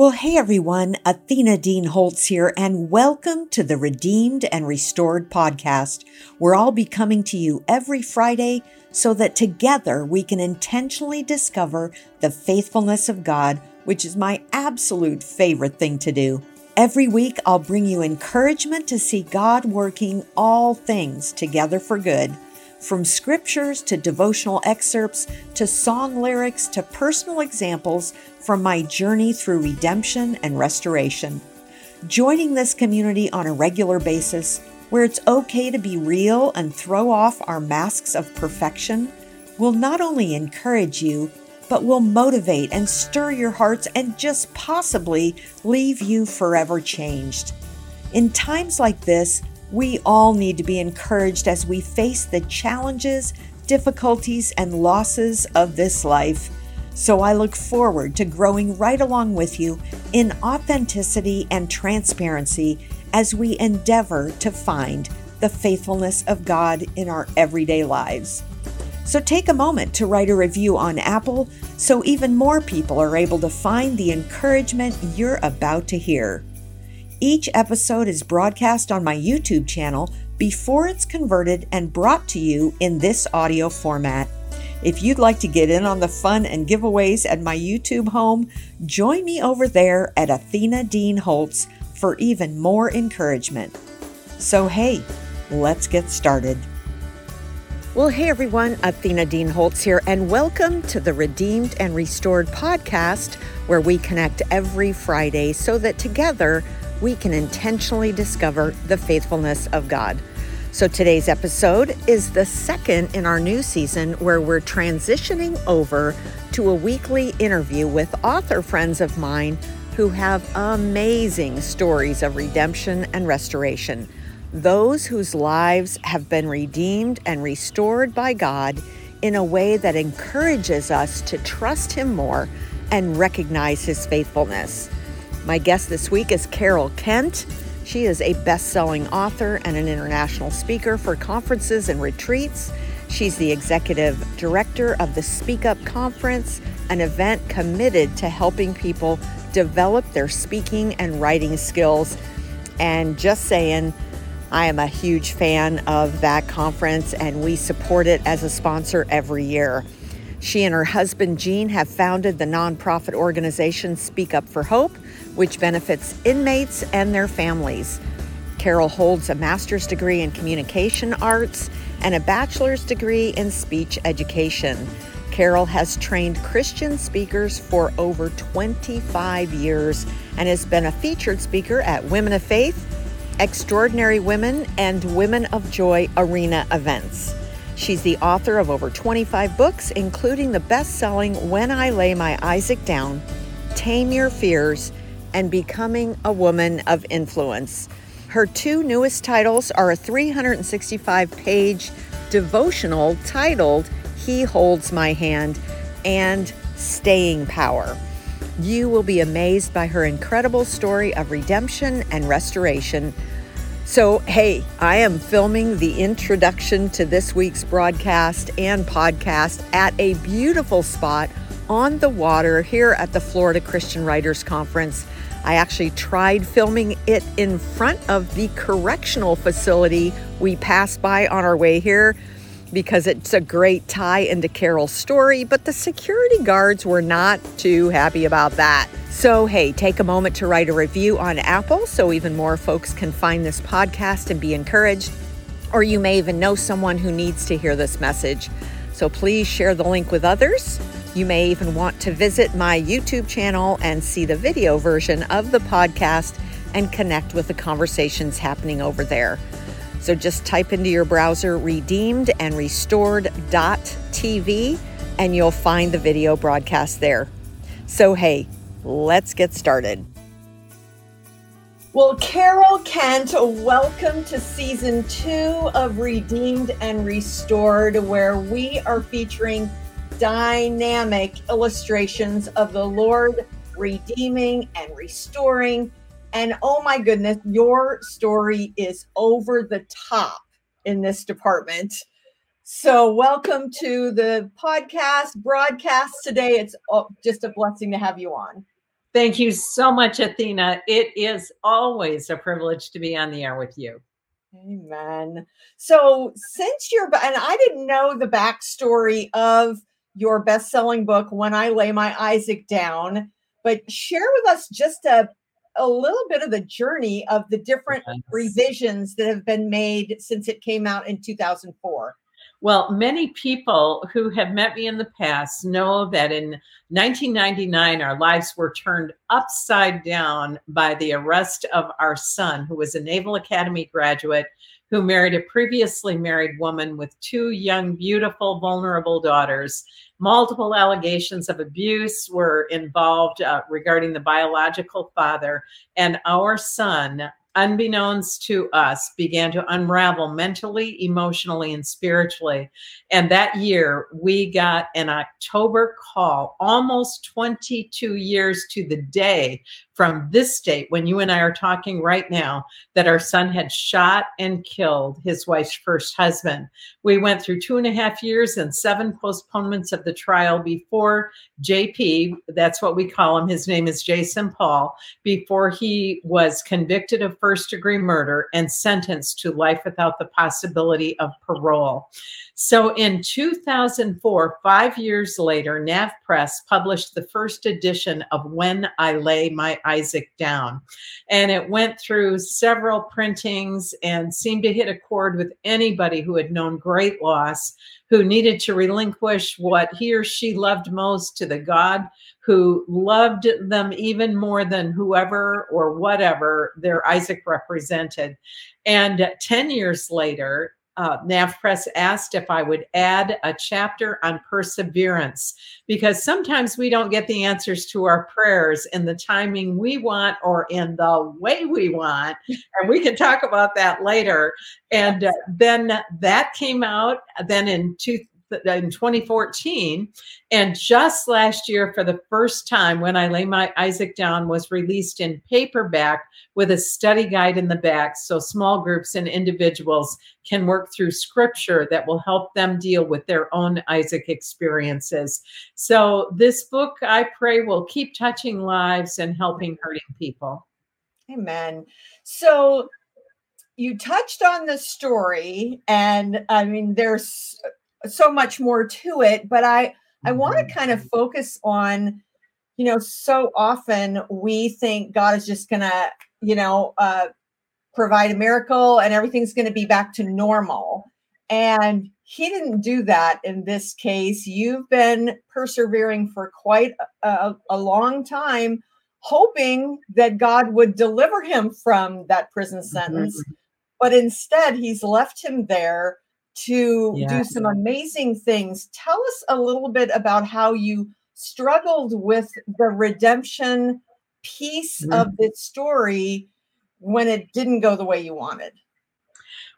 Well, hey everyone, Athena Dean Holtz here, and welcome to the Redeemed and Restored podcast, where I'll be coming to you every Friday so that together we can intentionally discover the faithfulness of God, which is my absolute favorite thing to do. Every week, I'll bring you encouragement to see God working all things together for good from scriptures to devotional excerpts to song lyrics to personal examples from my journey through redemption and restoration. Joining this community on a regular basis, where it's okay to be real and throw off our masks of perfection, will not only encourage you, but will motivate and stir your hearts and just possibly leave you forever changed. In times like this, we all need to be encouraged as we face the challenges, difficulties, and losses of this life. So I look forward to growing right along with you in authenticity and transparency as we endeavor to find the faithfulness of God in our everyday lives. So take a moment to write a review on Apple so even more people are able to find the encouragement you're about to hear. Each episode is broadcast on my YouTube channel before it's converted and brought to you in this audio format. If you'd like to get in on the fun and giveaways at my YouTube home, join me over there at Athena Dean Holtz for even more encouragement. So, hey, let's get started. Well, hey everyone, Athena Dean Holtz here, and welcome to the Redeemed and Restored podcast, where we connect every Friday so that together we can intentionally discover the faithfulness of God. So today's episode is the second in our new season where we're transitioning over to a weekly interview with author friends of mine who have amazing stories of redemption and restoration. Those whose lives have been redeemed and restored by God in a way that encourages us to trust Him more and recognize His faithfulness. My guest this week is Carol Kent. She is a best selling author and an international speaker for conferences and retreats. She's the executive director of the Speak Up Conference, an event committed to helping people develop their speaking and writing skills. And just saying, I am a huge fan of that conference, and we support it as a sponsor every year. She and her husband, Gene, have founded the nonprofit organization Speak Up for Hope, which benefits inmates and their families. Carol holds a master's degree in communication arts and a bachelor's degree in speech education. Carol has trained Christian speakers for over 25 years and has been a featured speaker at Women of Faith, Extraordinary Women, and Women of Joy arena events. She's the author of over 25 books, including the best selling When I Lay My Isaac Down, Tame Your Fears, and Becoming a Woman of Influence. Her two newest titles are a 365 page devotional titled He Holds My Hand and Staying Power. You will be amazed by her incredible story of redemption and restoration so, hey, I am filming the introduction to this week's broadcast and podcast at a beautiful spot on the water here at the Florida Christian Writers Conference. I actually tried filming it in front of the correctional facility we passed by on our way here because it's a great tie into Carol's story, but the security guards were not too happy about that. So, hey, take a moment to write a review on Apple so even more folks can find this podcast and be encouraged. Or you may even know someone who needs to hear this message. So, please share the link with others. You may even want to visit my YouTube channel and see the video version of the podcast and connect with the conversations happening over there. So just type into your browser redeemed and restored.tv and you'll find the video broadcast there. So, hey, let's get started. Well, Carol Kent, welcome to season two of Redeemed and Restored, where we are featuring dynamic illustrations of the Lord redeeming and restoring and oh my goodness, your story is over the top in this department. So, welcome to the podcast broadcast today. It's oh, just a blessing to have you on. Thank you so much, Athena. It is always a privilege to be on the air with you. Amen. So, since you're, and I didn't know the backstory of your best selling book, When I Lay My Isaac Down, but share with us just a, a little bit of the journey of the different yes. revisions that have been made since it came out in 2004. Well, many people who have met me in the past know that in 1999, our lives were turned upside down by the arrest of our son, who was a Naval Academy graduate who married a previously married woman with two young, beautiful, vulnerable daughters. Multiple allegations of abuse were involved uh, regarding the biological father, and our son unbeknownst to us, began to unravel mentally, emotionally, and spiritually. And that year, we got an October call, almost 22 years to the day from this date, when you and I are talking right now, that our son had shot and killed his wife's first husband. We went through two and a half years and seven postponements of the trial before JP, that's what we call him, his name is Jason Paul, before he was convicted of first degree murder and sentenced to life without the possibility of parole. So in 2004, five years later, NAV Press published the first edition of When I Lay My Isaac Down. And it went through several printings and seemed to hit a chord with anybody who had known great loss, who needed to relinquish what he or she loved most to the God who loved them even more than whoever or whatever their Isaac represented. And 10 years later, uh, NavPress asked if I would add a chapter on perseverance because sometimes we don't get the answers to our prayers in the timing we want or in the way we want. And we can talk about that later. And uh, then that came out then in two, in 2014. And just last year, for the first time, when I lay my Isaac down, was released in paperback with a study guide in the back. So small groups and individuals can work through scripture that will help them deal with their own Isaac experiences. So this book, I pray, will keep touching lives and helping hurting people. Amen. So you touched on the story and i mean there's so much more to it but i i want to mm-hmm. kind of focus on you know so often we think god is just gonna you know uh provide a miracle and everything's gonna be back to normal and he didn't do that in this case you've been persevering for quite a, a long time hoping that god would deliver him from that prison sentence mm-hmm. but instead he's left him there to yeah. do some amazing things. Tell us a little bit about how you struggled with the redemption piece mm-hmm. of the story when it didn't go the way you wanted.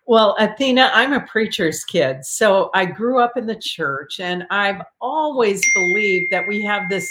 Well, Athena, I'm a preacher's kid. So I grew up in the church and I've always believed that we have this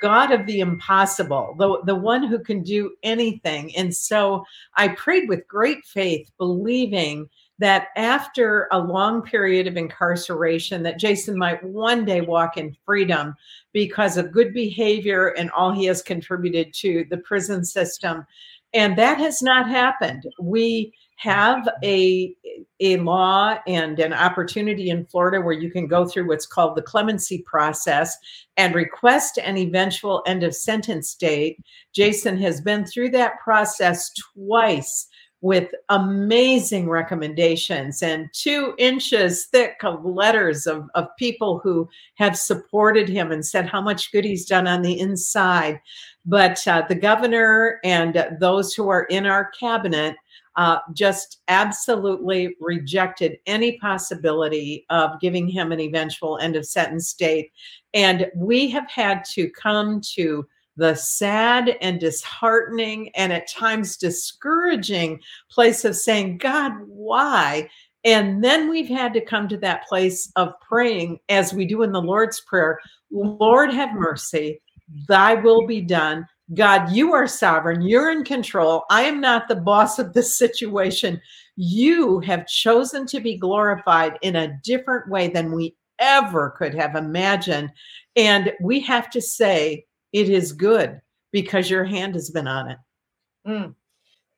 God of the impossible, the, the one who can do anything. And so I prayed with great faith, believing that after a long period of incarceration that jason might one day walk in freedom because of good behavior and all he has contributed to the prison system. And that has not happened. We have a a law and an opportunity in Florida where you can go through what's called the clemency process and request an eventual end of sentence date. Jason has been through that process twice with amazing recommendations and two inches thick of letters of, of people who have supported him and said how much good he's done on the inside. But uh, the governor and those who are in our cabinet uh, just absolutely rejected any possibility of giving him an eventual end of sentence date. And we have had to come to the sad and disheartening and at times discouraging place of saying, God, why? And then we've had to come to that place of praying as we do in the Lord's Prayer Lord, have mercy, thy will be done. God, you are sovereign. You're in control. I am not the boss of this situation. You have chosen to be glorified in a different way than we ever could have imagined. And we have to say, it is good because your hand has been on it. Mm,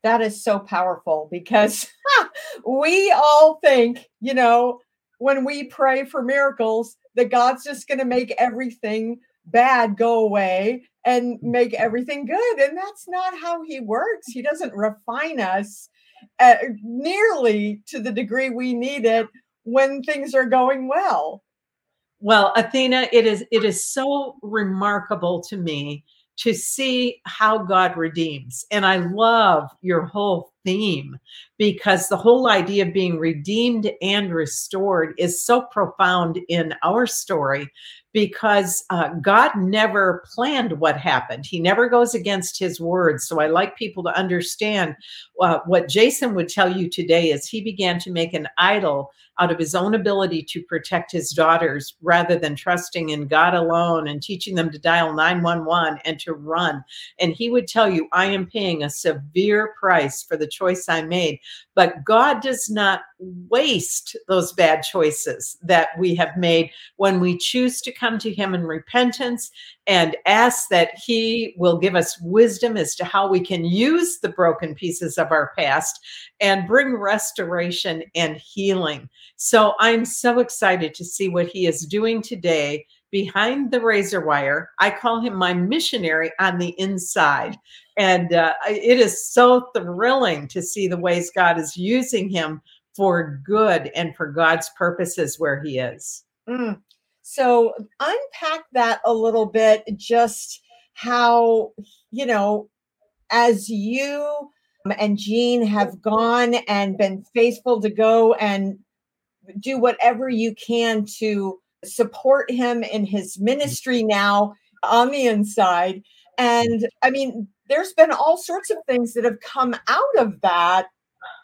that is so powerful because we all think, you know, when we pray for miracles, that God's just going to make everything bad go away and make everything good. And that's not how He works. He doesn't refine us uh, nearly to the degree we need it when things are going well. Well, Athena, it is it is so remarkable to me to see how God redeems. And I love your whole theme because the whole idea of being redeemed and restored is so profound in our story because uh, God never planned what happened. He never goes against his words. So I like people to understand uh, what Jason would tell you today is he began to make an idol out of his own ability to protect his daughters rather than trusting in God alone and teaching them to dial 911 and to run. And he would tell you, I am paying a severe price for the choice I made. But God does not waste those bad choices that we have made when we choose to come to Him in repentance and ask that He will give us wisdom as to how we can use the broken pieces of our past and bring restoration and healing. So I'm so excited to see what He is doing today behind the razor wire. I call him my missionary on the inside. And uh, it is so thrilling to see the ways God is using him for good and for God's purposes where he is. Mm. So unpack that a little bit, just how, you know, as you um, and Gene have gone and been faithful to go and do whatever you can to support him in his ministry now on the inside. And I mean, there's been all sorts of things that have come out of that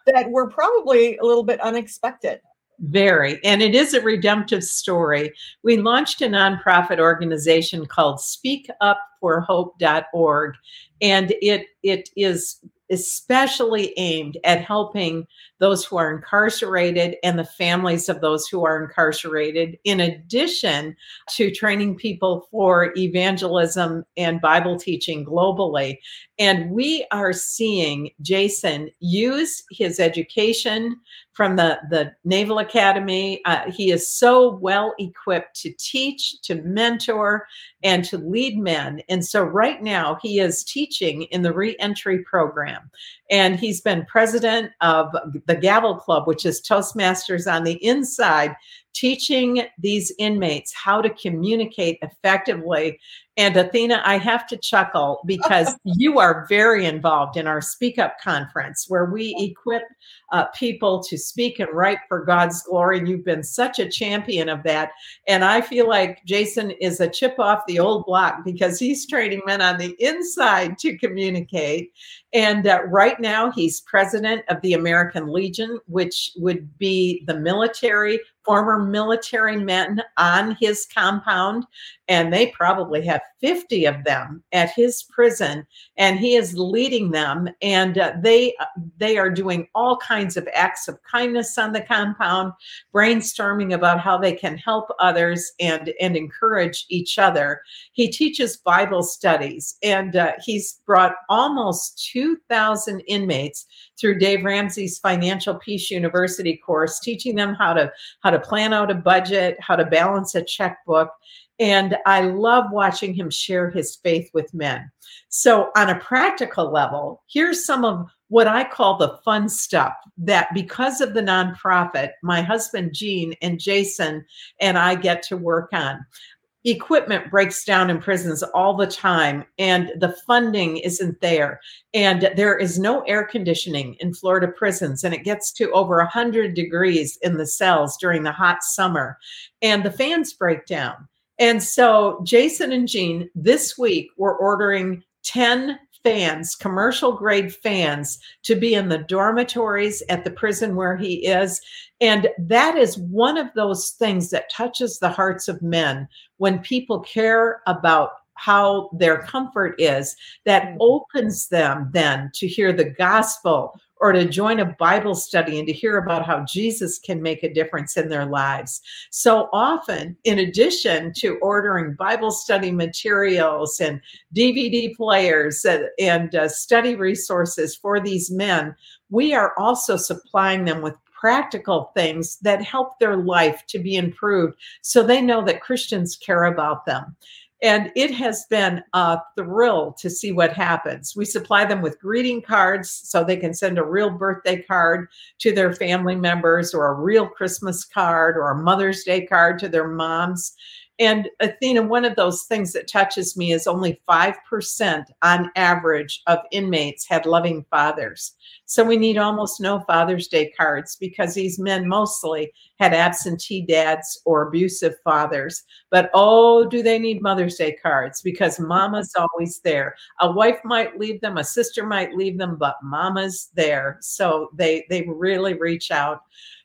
that were probably a little bit unexpected. Very. And it is a redemptive story. We launched a nonprofit organization called speakupforhope.org and it it is especially aimed at helping those who are incarcerated and the families of those who are incarcerated, in addition to training people for evangelism and Bible teaching globally. And we are seeing Jason use his education from the, the Naval Academy. Uh, he is so well equipped to teach, to mentor, and to lead men. And so right now he is teaching in the reentry program. And he's been president of the Gavel Club, which is Toastmasters on the inside, teaching these inmates how to communicate effectively. And Athena, I have to chuckle because you are very involved in our Speak Up conference where we equip uh, people to speak and write for God's glory. And you've been such a champion of that. And I feel like Jason is a chip off the old block because he's training men on the inside to communicate. And uh, right now, he's president of the American Legion, which would be the military former military men on his compound, and they probably have 50 of them at his prison, and he is leading them. And uh, they they are doing all kinds of acts of kindness on the compound, brainstorming about how they can help others and and encourage each other. He teaches Bible studies, and uh, he's brought almost 2,000 inmates through Dave Ramsey's Financial Peace University course, teaching them how to how to plan out a budget, how to balance a checkbook. And I love watching him share his faith with men. So, on a practical level, here's some of what I call the fun stuff that because of the nonprofit, my husband Gene and Jason and I get to work on equipment breaks down in prisons all the time and the funding isn't there. And there is no air conditioning in Florida prisons and it gets to over 100 degrees in the cells during the hot summer and the fans break down. And so Jason and Gene this week were ordering 10 fans, commercial grade fans, to be in the dormitories at the prison where he is. And that is one of those things that touches the hearts of men when people care about how their comfort is, that mm-hmm. opens them then to hear the gospel or to join a Bible study and to hear about how Jesus can make a difference in their lives. So often, in addition to ordering Bible study materials and DVD players and, uh, study resources for these men, we are also supplying them with practical things that help their life to be improved so they know that Christians care about them. And it has been a thrill to see what happens. We supply them with greeting cards so they can send a real birthday card to their family members, or a real Christmas card, or a Mother's Day card to their moms. And Athena, one of those things that touches me is only 5% on average of inmates had loving fathers. So we need almost no Father's Day cards because these men mostly had absentee dads or abusive fathers. But oh, do they need Mother's Day cards because mama's always there. A wife might leave them, a sister might leave them, but mama's there. So they they really reach out.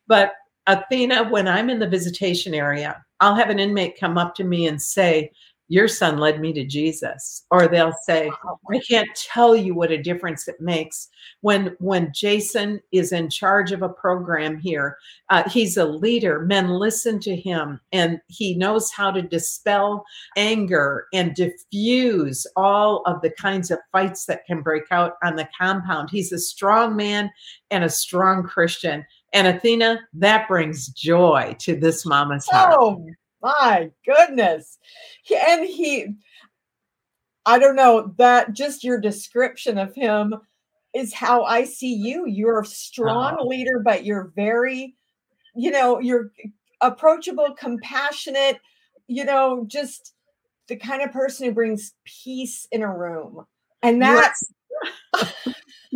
But Athena, when I'm in the visitation area, I'll have an inmate come up to me and say, your son led me to Jesus. Or they'll say, I can't tell you what a difference it makes when when Jason is in charge of a program here. Uh, he's a leader. Men listen to him, and he knows how to dispel anger and diffuse all of the kinds of fights that can break out on the compound. He's a strong man and a strong Christian. And Athena, that brings joy to this mama's heart. Oh my goodness. And he, I don't know, that just your description of him is how I see you. You're a strong oh. leader, but you're very, you know, you're approachable, compassionate, you know, just the kind of person who brings peace in a room. And that's.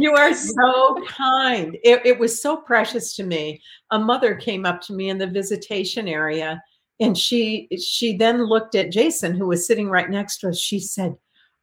You are so kind. It, it, was so precious to me. A mother came up to me in the visitation area and she she then looked at Jason, who was sitting right next to us. She said,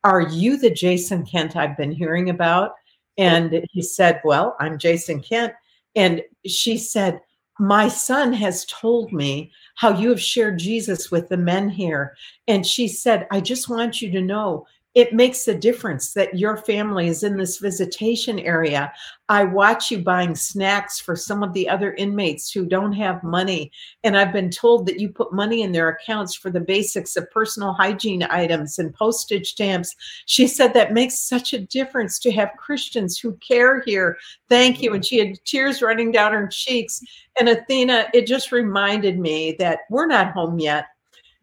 "Are you the Jason Kent I've been hearing about?" And he said, "Well, I'm Jason Kent." And she said, "My son has told me how you have shared Jesus with the men here." And she said, "I just want you to know it makes a difference that your family is in this visitation area. I watch you buying snacks for some of the other inmates who don't have money. And I've been told that you put money in their accounts for the basics of personal hygiene items and postage stamps. She said that makes such a difference to have Christians who care here. Thank you. And she had tears running down her cheeks. And Athena, it just reminded me that we're not home yet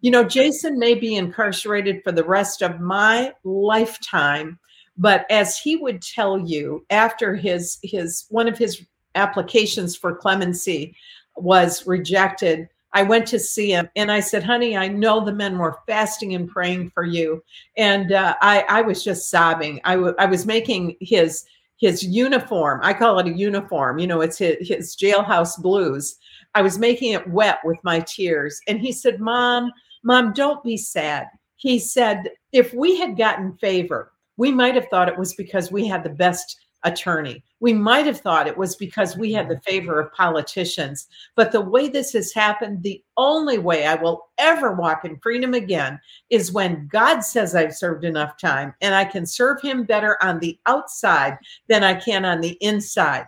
you know, Jason may be incarcerated for the rest of my lifetime, but as he would tell you after his his one of his applications for clemency was rejected, I went to see him and I said, honey, I know the men were fasting and praying for you. And uh, I, I was just sobbing. I, w- I was making his his uniform. I call it a uniform. You know, it's his, his jailhouse blues. I was making it wet with my tears. And he said, Mom, Mom, don't be sad. He said, if we had gotten favor, we might have thought it was because we had the best attorney. We might have thought it was because we had the favor of politicians. But the way this has happened, the only way I will ever walk in freedom again is when God says I've served enough time and I can serve him better on the outside than I can on the inside.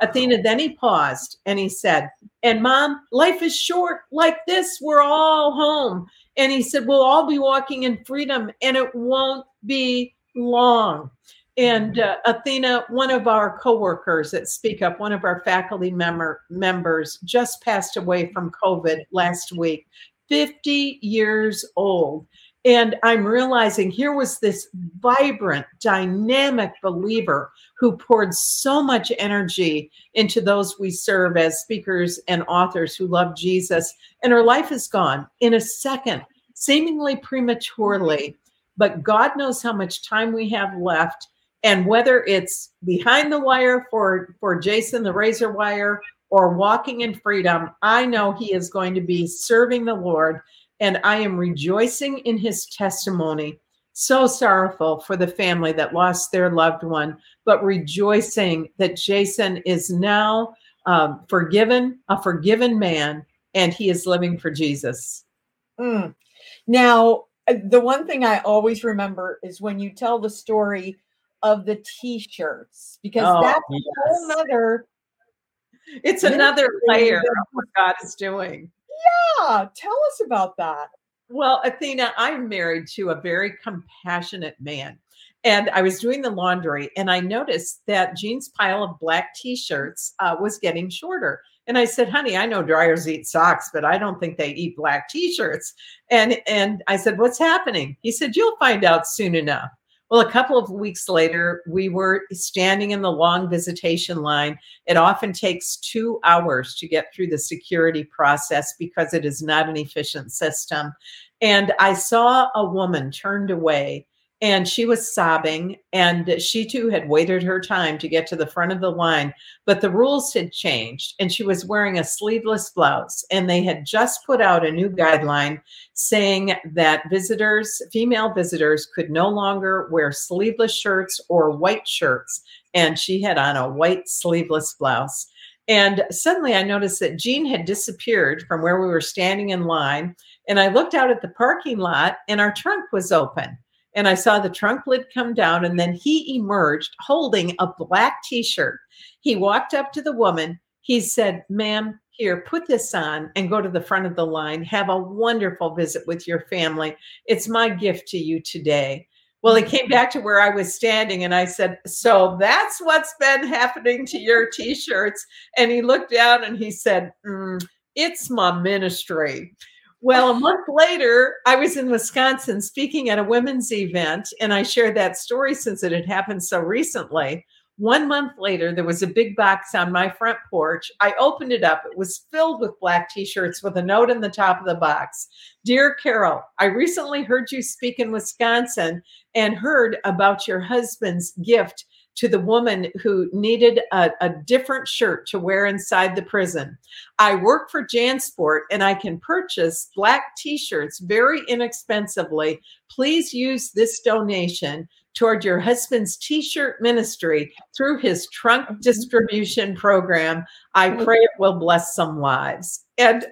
Wow. Athena, then he paused and he said, And mom, life is short like this. We're all home. And he said, We'll all be walking in freedom and it won't be long. And uh, Athena, one of our coworkers at Speak Up, one of our faculty member, members, just passed away from COVID last week, 50 years old. And I'm realizing here was this vibrant, dynamic believer who poured so much energy into those we serve as speakers and authors who love Jesus. And her life is gone in a second, seemingly prematurely. But God knows how much time we have left. And whether it's behind the wire for, for Jason, the razor wire, or walking in freedom, I know he is going to be serving the Lord and I am rejoicing in his testimony. So sorrowful for the family that lost their loved one, but rejoicing that Jason is now um, forgiven, a forgiven man, and he is living for Jesus. Mm. Now, uh, the one thing I always remember is when you tell the story of the t-shirts because Oh, that's a whole yes. nother It's another layer of what God is doing. Yeah tell us about that Well, Athena, I'm married to a very compassionate man. And I was doing the laundry and I noticed that Gene's pile of black t shirts uh, was getting shorter. And I said, honey, I know dryers eat socks, but I don't think they eat black t shirts. And, and I said, what's happening? He said, you'll find out soon enough. Well, a couple of weeks later, we were standing in the long visitation line. It often takes two hours to get through the security process because it is not an efficient system. And I saw a woman turned away and she was sobbing and she too had waited her time to get to the front of the line but the rules had changed and she was wearing a sleeveless blouse and they had just put out a new guideline saying that visitors female visitors could no longer wear sleeveless shirts or white shirts and she had on a white sleeveless blouse. And suddenly i noticed that Gene had disappeared from where we were standing in line and i looked out at the parking lot and our trunk was open and I saw the trunk lid come down, and then he emerged holding a black t shirt. He walked up to the woman. He said, Ma'am, here, put this on and go to the front of the line. Have a wonderful visit with your family. It's my gift to you today. Well, he came back to where I was standing and I said, So that's what's been happening to your t shirts. And he looked down and he said, "Mm, It's my ministry. Well, a month later, I was in Wisconsin speaking at a women's event, and I shared that story since it had happened so recently. One month later, there was a big box on my front porch. I opened it up. It was filled with black t shirts with a note in the top of the box Dear Carol, I recently heard you speak in Wisconsin and heard about your husband's gift to the woman who needed a, a different shirt to wear inside the prison. I work for JanSport and I can purchase black t shirts very inexpensively. Please use this donation toward your husband's t shirt ministry through his trunk mm-hmm. distribution program. I pray it will bless some lives. And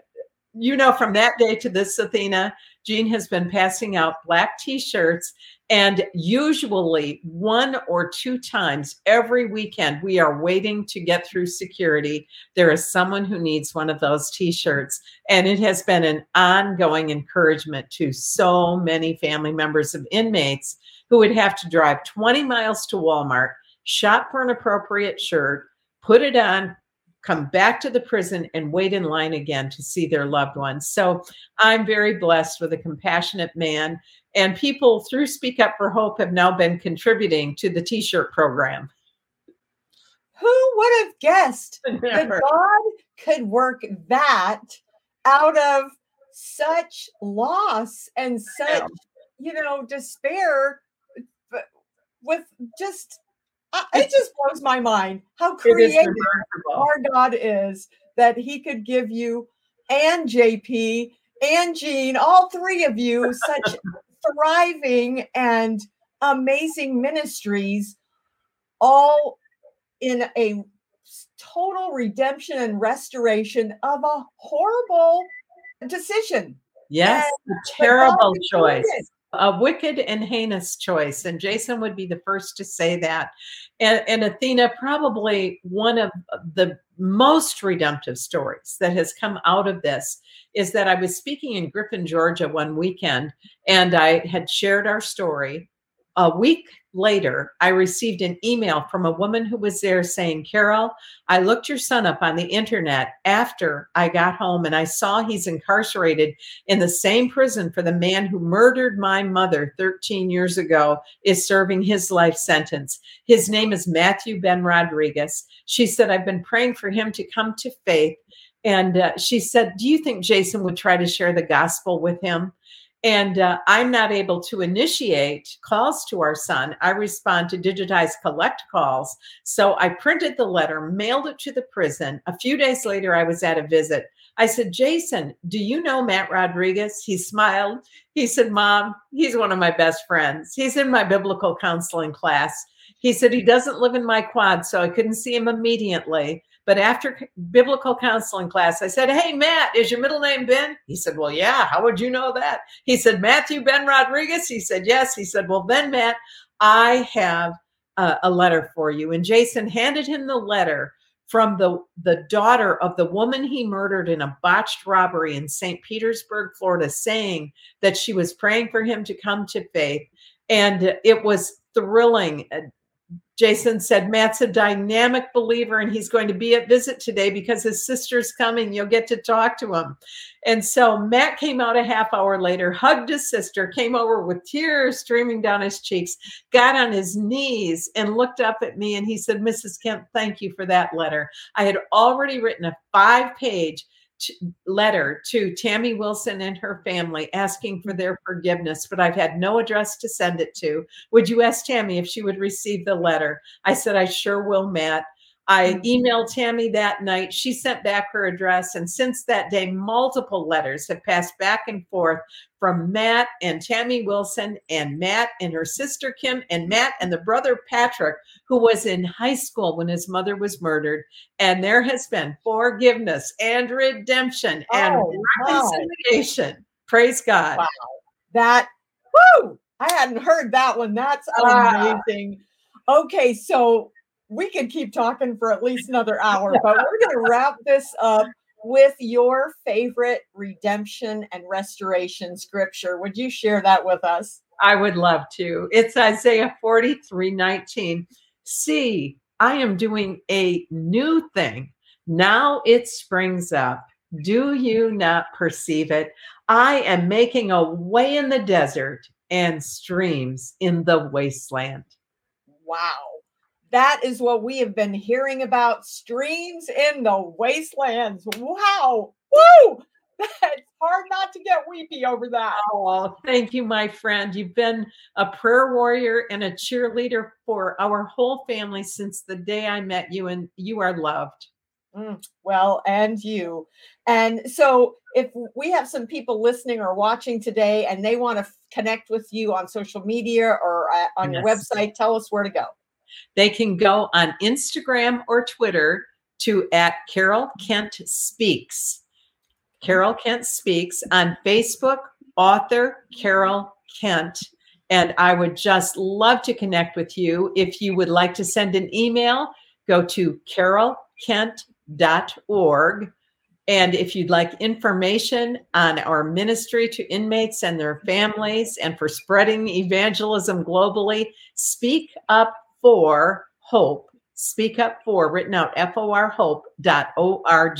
you know, from that day to this, Athena, Gene has been passing out black t shirts. And usually, one or two times every weekend, we are waiting to get through security. There is someone who needs one of those t shirts. And it has been an ongoing encouragement to so many family members of inmates who would have to drive 20 miles to Walmart, shop for an appropriate shirt, put it on, come back to the prison and wait in line again to see their loved ones. So I'm very blessed with a compassionate man. And people through Speak Up for Hope have now been contributing to the t shirt program. who would have guessed that God could work that out of such loss and such, you know, despair, with just, it just blows my mind how creative our God is that He could give you and JP and Gene, all three of you, such thriving and amazing ministries, all in a total redemption and restoration of a horrible decision. Yes, And- a terrible choice. A wicked and heinous choice. And Jason would be the first to say that. And, and Athena, probably one of the most redemptive stories that has come out of this is that I was speaking in Griffin, Georgia one weekend, and I had shared our story. A week later, I received an email from a woman who was there saying, Carol, I looked your son up on the internet after I got home and I saw he's incarcerated in the same prison for the man who murdered my mother 13 years ago is serving his life sentence. His name is Matthew Ben Rodriguez. She said, I've been praying for him to come to faith. And uh, she said, Do you think Jason would try to share the gospel with him? And uh, I'm not able to initiate calls to our son. I respond to digitized collect calls. So I printed the letter, mailed it to the prison. A few days later, I was at a visit. I said, Jason, do you know Matt Rodriguez? He smiled. He said, Mom, he's one of my best friends. He's in my biblical counseling class. He said he doesn't live in my quad, so I couldn't see him immediately. But after biblical counseling class, I said, Hey, Matt, is your middle name Ben? He said, Well, yeah. How would you know that? He said, Matthew Ben Rodriguez? He said, Yes. He said, Well, then, Matt, I have uh, a letter for you. And Jason handed him the letter from the, the daughter of the woman he murdered in a botched robbery in St. Petersburg, Florida, saying that she was praying for him to come to faith. And it was thrilling. Jason said, Matt's a dynamic believer and he's going to be at visit today because his sister's coming. You'll get to talk to him. And so Matt came out a half hour later, hugged his sister, came over with tears streaming down his cheeks, got on his knees and looked up at me. And he said, Mrs. Kent, thank you for that letter. I had already written a five page letter to Tammy Wilson and her family asking for mm-hmm. their forgiveness, but I've had no address to send it to. Would you ask Tammy if she would receive the letter? I said, I sure will, Matt. I mm. emailed Tammy that night. She sent back her address. And since that day, multiple letters have passed back and forth from Matt and Tammy Wilson and Matt and her sister Kim and Matt and the brother Patrick, who was in high school when his mother was murdered. And there has been forgiveness and redemption and oh, reconciliation. Wow. Praise God. Wow. That, whoo, I hadn't heard that one. That's ah. amazing. Okay, so we could keep talking for at least another hour, but we're going to wrap this up with your favorite redemption and restoration scripture. Would you share that with us? I would love to. It's Isaiah 43 19. See, I am doing a new thing. Now it springs up. Do you not perceive it? I am making a way in the desert and streams in the wasteland. Wow. That is what we have been hearing about streams in the wastelands. Wow. Woo! It's hard not to get weepy over that. Oh, thank you, my friend. You've been a prayer warrior and a cheerleader for our whole family since the day I met you, and you are loved. Mm, well, and you. And so, if we have some people listening or watching today and they want to f- connect with you on social media or uh, on yes. your website, tell us where to go. They can go on Instagram or Twitter to at Carol Kent Speaks. Carol Kent Speaks on Facebook, author Carol Kent. And I would just love to connect with you. If you would like to send an email, go to carolkent.org. And if you'd like information on our ministry to inmates and their families and for spreading evangelism globally, speak up for hope. Speak up for written out F O R hope.org.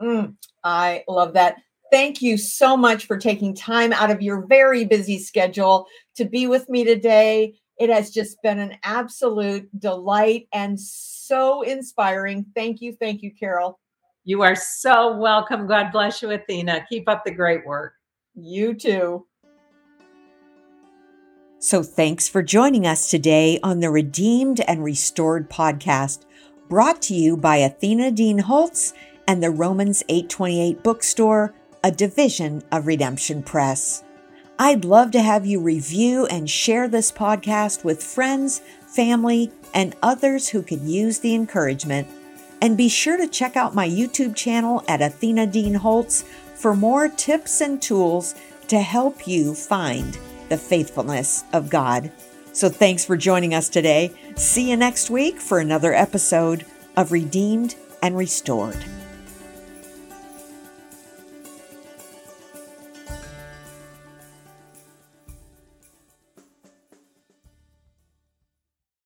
Mm, I love that. Thank you so much for taking time out of your very busy schedule to be with me today. It has just been an absolute delight and so inspiring. Thank you. Thank you, Carol. You are so welcome. God bless you, Athena. Keep up the great work. You too. So, thanks for joining us today on the Redeemed and Restored podcast, brought to you by Athena Dean Holtz and the Romans 828 bookstore, a division of Redemption Press. I'd love to have you review and share this podcast with friends, family, and others who could use the encouragement. And be sure to check out my YouTube channel at Athena Dean Holtz for more tips and tools to help you find the faithfulness of God. So thanks for joining us today. See you next week for another episode of Redeemed and Restored.